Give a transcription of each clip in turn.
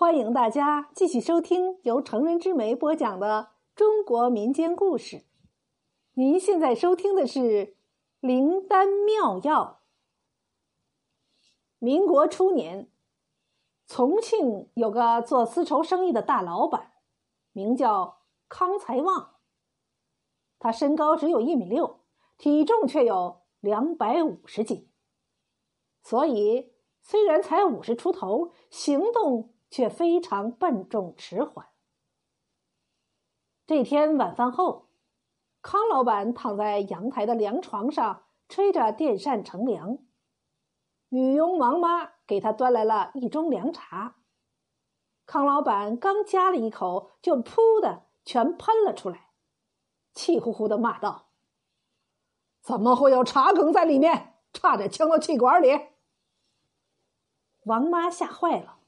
欢迎大家继续收听由成人之美播讲的中国民间故事。您现在收听的是《灵丹妙药》。民国初年，重庆有个做丝绸生意的大老板，名叫康财旺。他身高只有一米六，体重却有两百五十斤，所以虽然才五十出头，行动。却非常笨重迟缓。这天晚饭后，康老板躺在阳台的凉床上，吹着电扇乘凉。女佣王妈给他端来了一盅凉茶。康老板刚夹了一口，就噗的全喷了出来，气呼呼的骂道：“怎么会有茶梗在里面？差点呛到气管里！”王妈吓坏了。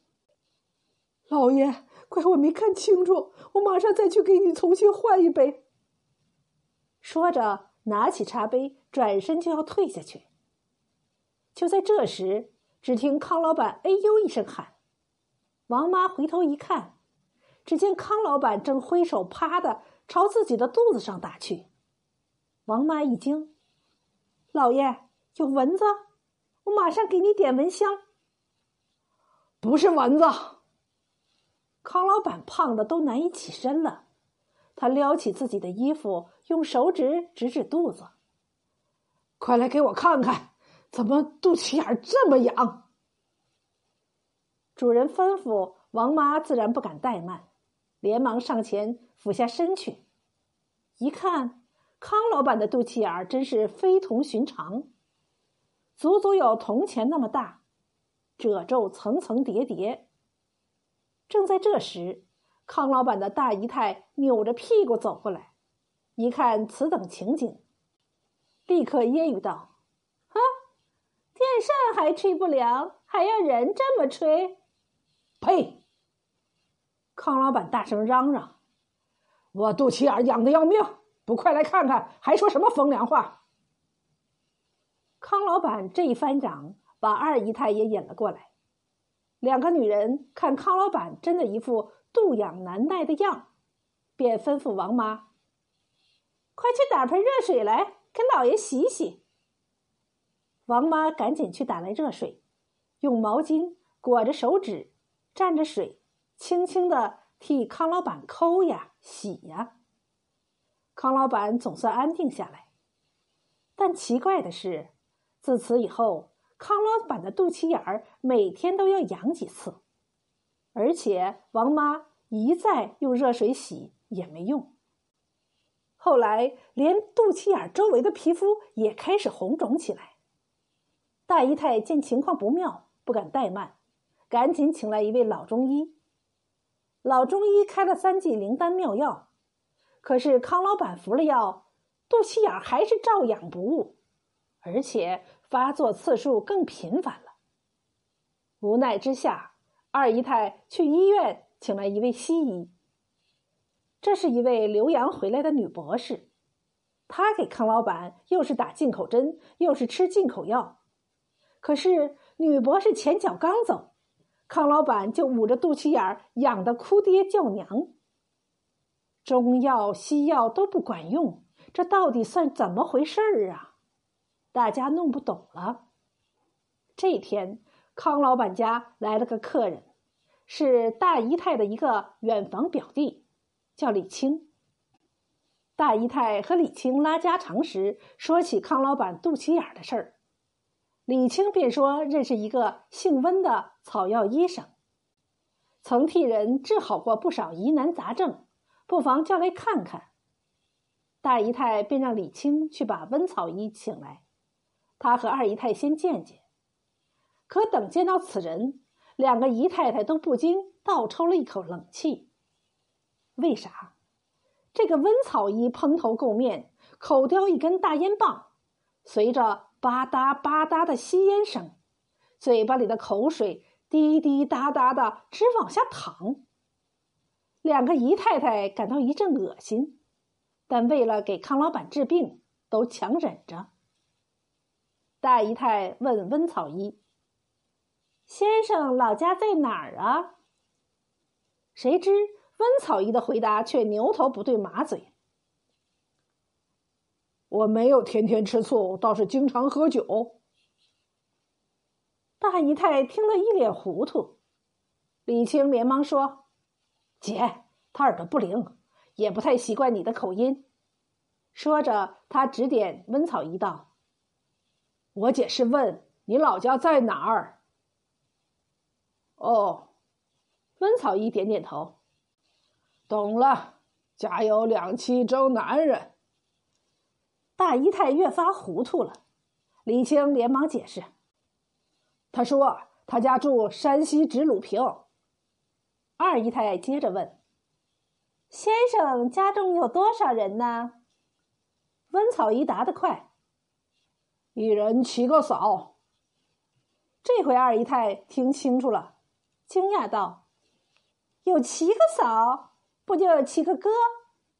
老爷，怪我没看清楚，我马上再去给你重新换一杯。说着，拿起茶杯，转身就要退下去。就在这时，只听康老板“哎呦”一声喊，王妈回头一看，只见康老板正挥手啪的朝自己的肚子上打去。王妈一惊：“老爷，有蚊子？我马上给你点蚊香。”不是蚊子。康老板胖的都难以起身了，他撩起自己的衣服，用手指指指肚子：“快来给我看看，怎么肚脐眼这么痒？”主人吩咐，王妈自然不敢怠慢，连忙上前俯下身去，一看，康老板的肚脐眼真是非同寻常，足足有铜钱那么大，褶皱层层叠叠。正在这时，康老板的大姨太扭着屁股走过来，一看此等情景，立刻揶揄道：“哼，电扇还吹不凉，还要人这么吹？呸！”康老板大声嚷嚷：“我肚脐眼痒的要命，不快来看看，还说什么风凉话？”康老板这一翻掌，把二姨太也引了过来。两个女人看康老板真的一副肚痒难耐的样，便吩咐王妈：“快去打盆热水来，给老爷洗洗。”王妈赶紧去打来热水，用毛巾裹着手指，蘸着水，轻轻的替康老板抠呀洗呀。康老板总算安定下来，但奇怪的是，自此以后。康老板的肚脐眼儿每天都要痒几次，而且王妈一再用热水洗也没用。后来连肚脐眼周围的皮肤也开始红肿起来。大姨太见情况不妙，不敢怠慢，赶紧请来一位老中医。老中医开了三剂灵丹妙药，可是康老板服了药，肚脐眼还是照痒不误，而且。发作次数更频繁了。无奈之下，二姨太去医院请来一位西医。这是一位留洋回来的女博士，她给康老板又是打进口针，又是吃进口药。可是女博士前脚刚走，康老板就捂着肚脐眼儿，痒得哭爹叫娘。中药西药都不管用，这到底算怎么回事儿啊？大家弄不懂了。这天，康老板家来了个客人，是大姨太的一个远房表弟，叫李青。大姨太和李青拉家常时，说起康老板肚脐眼的事儿，李青便说认识一个姓温的草药医生，曾替人治好过不少疑难杂症，不妨叫来看看。大姨太便让李青去把温草医请来。他和二姨太先见见，可等见到此人，两个姨太太都不禁倒抽了一口冷气。为啥？这个温草医蓬头垢面，口叼一根大烟棒，随着吧嗒吧嗒的吸烟声，嘴巴里的口水滴滴答答的直往下淌。两个姨太太感到一阵恶心，但为了给康老板治病，都强忍着。大姨太问温草医：“先生老家在哪儿啊？”谁知温草姨的回答却牛头不对马嘴：“我没有天天吃醋，倒是经常喝酒。”大姨太听得一脸糊涂。李青连忙说：“姐，他耳朵不灵，也不太习惯你的口音。”说着，他指点温草姨道：“我姐是问你老家在哪儿。”哦，温草姨点点头，懂了。家有两妻争男人。大姨太越发糊涂了。李青连忙解释：“他说他家住山西直鲁平。”二姨太接着问：“先生家中有多少人呢？”温草姨答得快：“一人七个嫂。”这回二姨太听清楚了。惊讶道：“有七个嫂，不就有七个哥？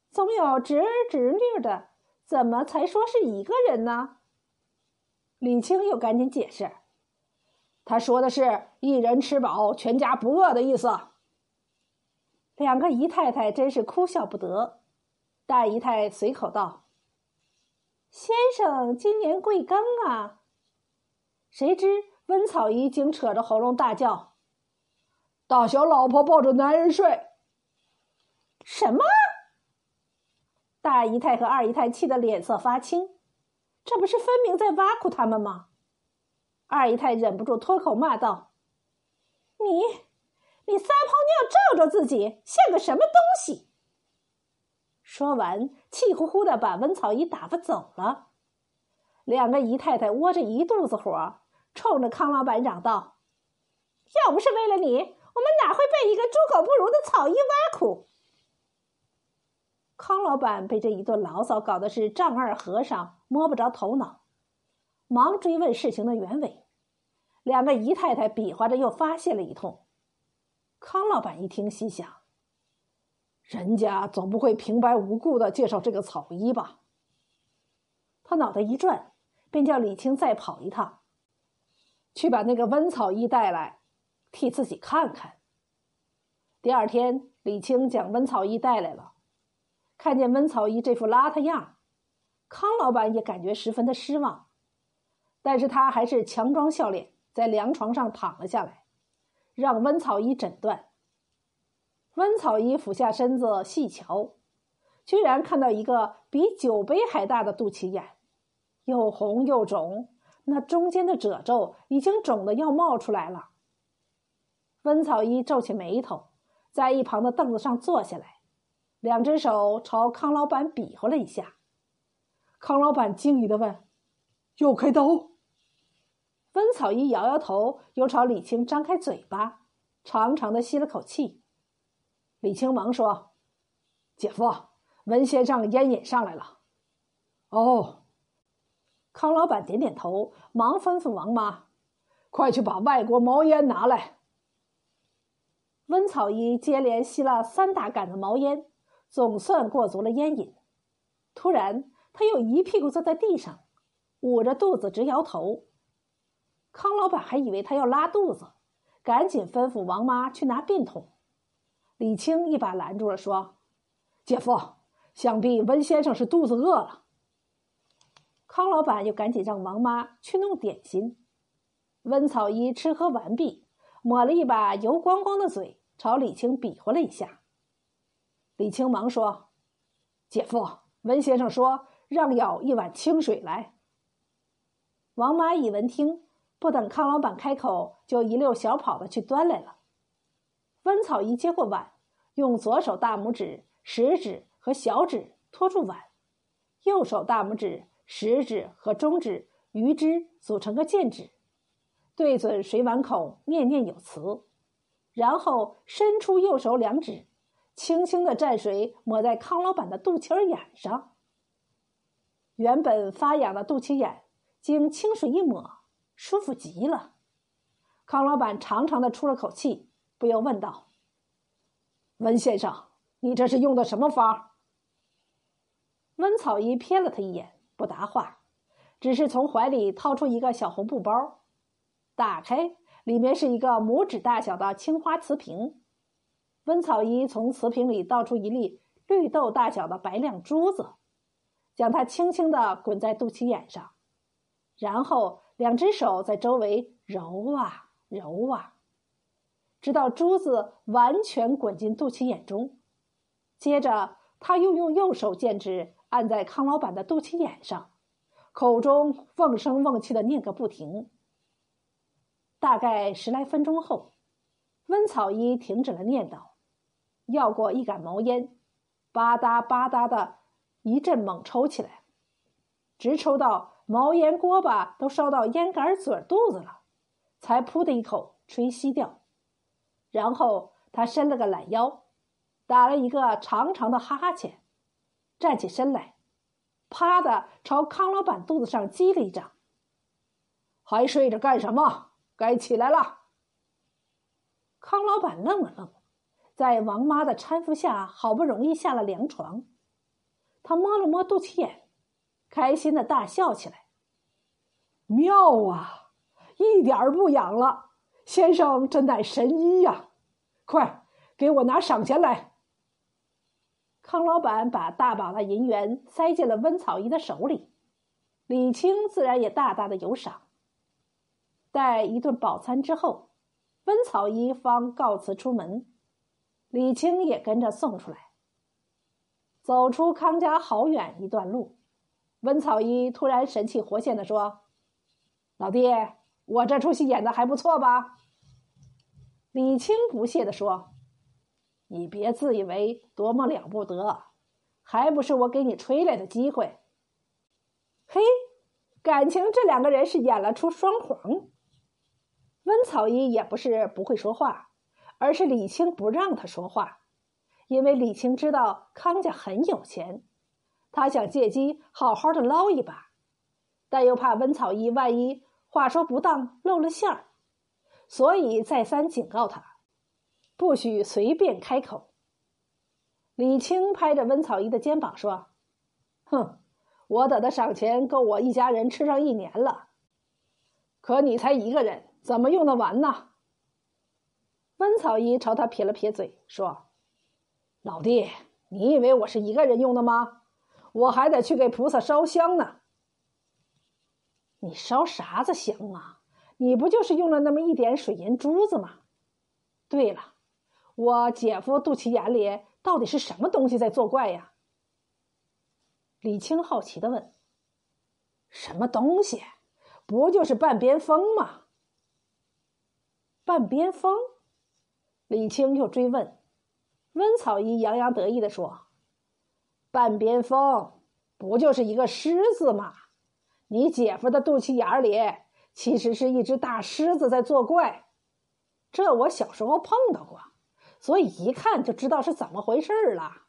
总有侄儿侄女的，怎么才说是一个人呢？”李青又赶紧解释：“他说的是一人吃饱，全家不饿的意思。”两个姨太太真是哭笑不得。大姨太随口道：“先生今年贵庚啊？”谁知温草姨竟扯着喉咙大叫。大小老婆抱着男人睡，什么？大姨太和二姨太气得脸色发青，这不是分明在挖苦他们吗？二姨太忍不住脱口骂道：“你，你撒泡尿照照自己，像个什么东西？”说完，气呼呼的把温草姨打发走了。两个姨太太窝着一肚子火，冲着康老板嚷道：“要不是为了你！”我们哪会被一个猪狗不如的草姨挖苦？康老板被这一顿牢骚搞得是丈二和尚摸不着头脑，忙追问事情的原委。两个姨太太比划着又发泄了一通。康老板一听，心想：人家总不会平白无故的介绍这个草医吧？他脑袋一转，便叫李青再跑一趟，去把那个温草医带来。替自己看看。第二天，李青将温草衣带来了，看见温草衣这副邋遢样，康老板也感觉十分的失望，但是他还是强装笑脸，在凉床上躺了下来，让温草衣诊断。温草衣俯下身子细瞧，居然看到一个比酒杯还大的肚脐眼，又红又肿，那中间的褶皱已经肿得要冒出来了。温草衣皱起眉头，在一旁的凳子上坐下来，两只手朝康老板比划了一下。康老板惊疑的问：“要开刀？”温草衣摇摇头，又朝李青张开嘴巴，长长的吸了口气。李青忙说：“姐夫，文先生烟瘾上来了。”哦，康老板点点头，忙吩咐王妈：“快去把外国毛烟拿来。”温草衣接连吸了三大杆子毛烟，总算过足了烟瘾。突然，他又一屁股坐在地上，捂着肚子直摇头。康老板还以为他要拉肚子，赶紧吩咐王妈去拿便桶。李青一把拦住了，说：“姐夫，想必温先生是肚子饿了。”康老板又赶紧让王妈去弄点心。温草衣吃喝完毕。抹了一把油光光的嘴，朝李青比划了一下。李青忙说：“姐夫，温先生说让舀一碗清水来。”王妈一闻听，不等康老板开口，就一溜小跑的去端来了。温草仪接过碗，用左手大拇指、食指和小指托住碗，右手大拇指、食指和中指、余指组成个剑指。对准水碗口，念念有词，然后伸出右手两指，轻轻的蘸水抹在康老板的肚脐眼上。原本发痒的肚脐眼，经清水一抹，舒服极了。康老板长长的出了口气，不由问道：“温先生，你这是用的什么法？”温草医瞥了他一眼，不答话，只是从怀里掏出一个小红布包。打开，里面是一个拇指大小的青花瓷瓶。温草医从瓷瓶里倒出一粒绿豆大小的白亮珠子，将它轻轻地滚在肚脐眼上，然后两只手在周围揉啊揉啊，直到珠子完全滚进肚脐眼中。接着，他又用右手剑指按在康老板的肚脐眼上，口中瓮声瓮气的念个不停。大概十来分钟后，温草衣停止了念叨。要过一杆毛烟，吧嗒吧嗒的一阵猛抽起来，直抽到毛烟锅巴都烧到烟杆嘴肚子了，才噗的一口吹熄掉。然后他伸了个懒腰，打了一个长长的哈欠，站起身来，啪的朝康老板肚子上击了一掌。还睡着干什么？该起来了。康老板愣了愣。在王妈的搀扶下，好不容易下了凉床，他摸了摸肚脐眼，开心的大笑起来。妙啊，一点儿不痒了，先生真乃神医呀！快给我拿赏钱来。康老板把大把的银元塞进了温草姨的手里，李青自然也大大的有赏。待一顿饱餐之后，温草姨方告辞出门。李青也跟着送出来。走出康家好远一段路，温草一突然神气活现的说：“老弟，我这出戏演的还不错吧？”李青不屑的说：“你别自以为多么了不得，还不是我给你吹来的机会。”嘿，感情这两个人是演了出双簧。温草一也不是不会说话。而是李青不让他说话，因为李青知道康家很有钱，他想借机好好的捞一把，但又怕温草一万一话说不当露了馅儿，所以再三警告他，不许随便开口。李青拍着温草一的肩膀说：“哼，我等的赏钱够我一家人吃上一年了，可你才一个人，怎么用得完呢？”温草一朝他撇了撇嘴，说：“老弟，你以为我是一个人用的吗？我还得去给菩萨烧香呢。你烧啥子香啊？你不就是用了那么一点水银珠子吗？对了，我姐夫肚脐眼里到底是什么东西在作怪呀？”李青好奇的问：“什么东西？不就是半边风吗？半边风？”李青又追问，温草一洋洋得意的说：“半边风不就是一个狮子吗？你姐夫的肚脐眼里其实是一只大狮子在作怪，这我小时候碰到过，所以一看就知道是怎么回事了。”